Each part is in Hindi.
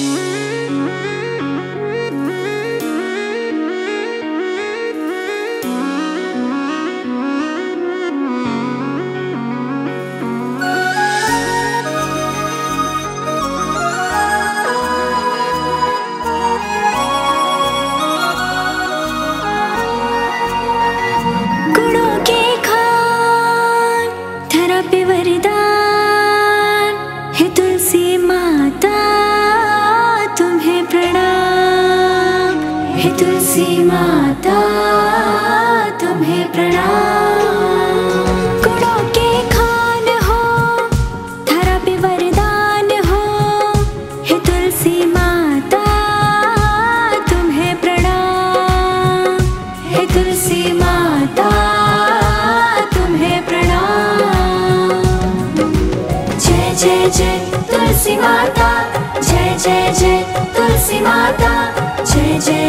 Mm-hmm. तुलसी माता।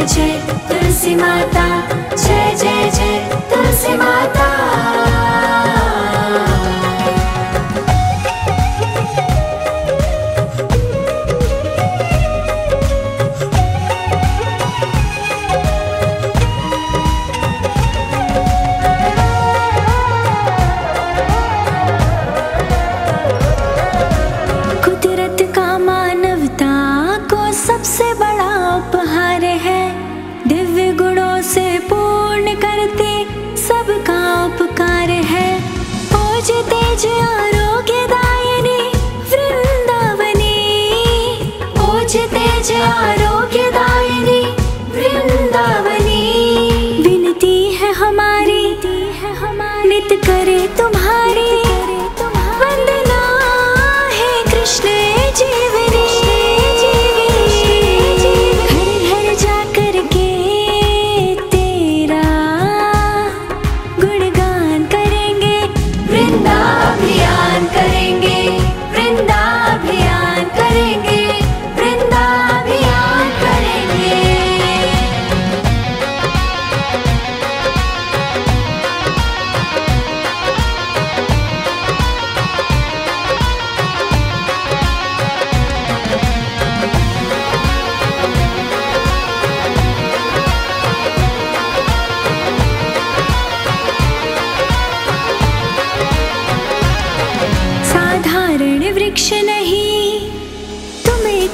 chạy से पूर्ण करते सबका उपकार है। ओज तेज आरोग्य दायने वृंदावने। ओज तेज आरोग्य दायने वृंदावनी। विनती है हमारी है हमारी, नित करे तुम्हारी।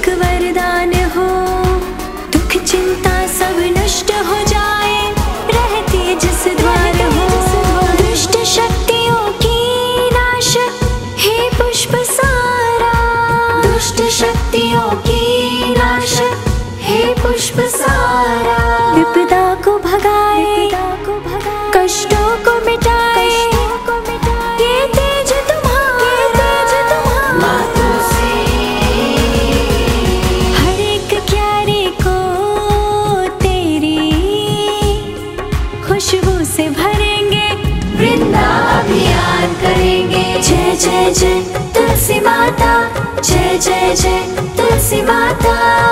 एक वरदान हो दुख चिंता जय तुलसी माता जय जय जय तुलसी माता।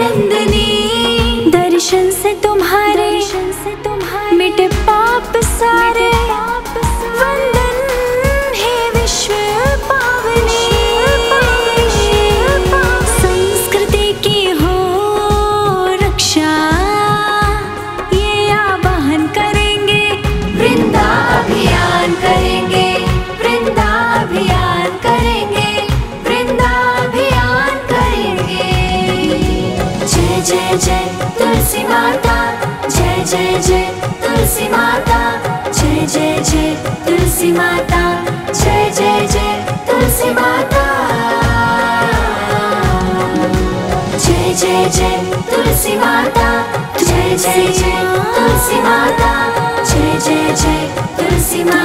ആനന്ദ जय तुलसी माता, जय जय जय तुलसी माता, जय जय जय तुलसी माता, जय जय जय तुलसी माता। जय जय जय तुलसी माता, जय जय जय तुलसी माता, जय जय जय तुलसी माता।